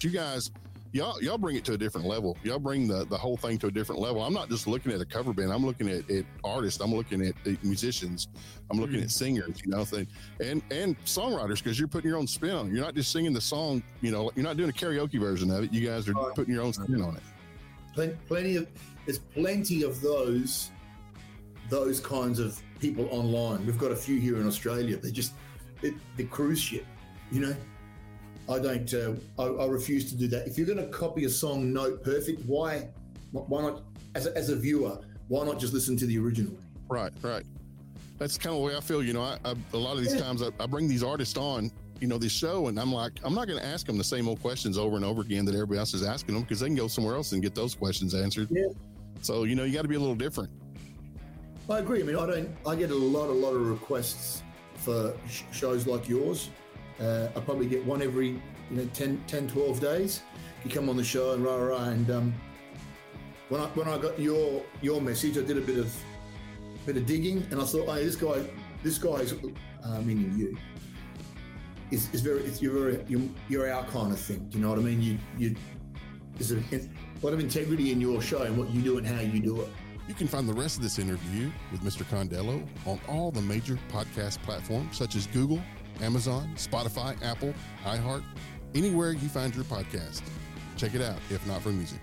But you guys, y'all y'all bring it to a different level. Y'all bring the the whole thing to a different level. I'm not just looking at a cover band. I'm looking at, at artists. I'm looking at, at musicians. I'm looking mm. at singers. You know, thing, and and songwriters because you're putting your own spin on it. You're not just singing the song. You know, you're not doing a karaoke version of it. You guys are putting your own spin on it. Plenty of there's plenty of those those kinds of people online. We've got a few here in Australia. They just it, the cruise ship, you know. I don't. Uh, I, I, refuse to do that. If you're going to copy a song note perfect, why? Why not? As a, as a viewer, why not just listen to the original? Right, right. That's kind of the way I feel. You know, I, I, a lot of these yeah. times I, I bring these artists on, you know, this show, and I'm like, I'm not going to ask them the same old questions over and over again that everybody else is asking them because they can go somewhere else and get those questions answered. Yeah. So you know, you got to be a little different. I agree. I mean, I don't. I get a lot, a lot of requests for sh- shows like yours. Uh, I probably get one every you know 10, 10, 12 days. You come on the show and rah rah. And um, when I when I got your your message, I did a bit of bit of digging, and I thought, hey, this guy, this guy's uh, meaning you. Is, is very it's, you're very you're, you're our kind of thing. Do you know what I mean? You you there's a lot of integrity in your show and what you do and how you do it. You can find the rest of this interview with Mr. Condello on all the major podcast platforms such as Google, Amazon, Spotify, Apple, iHeart, anywhere you find your podcast. Check it out, if not for music.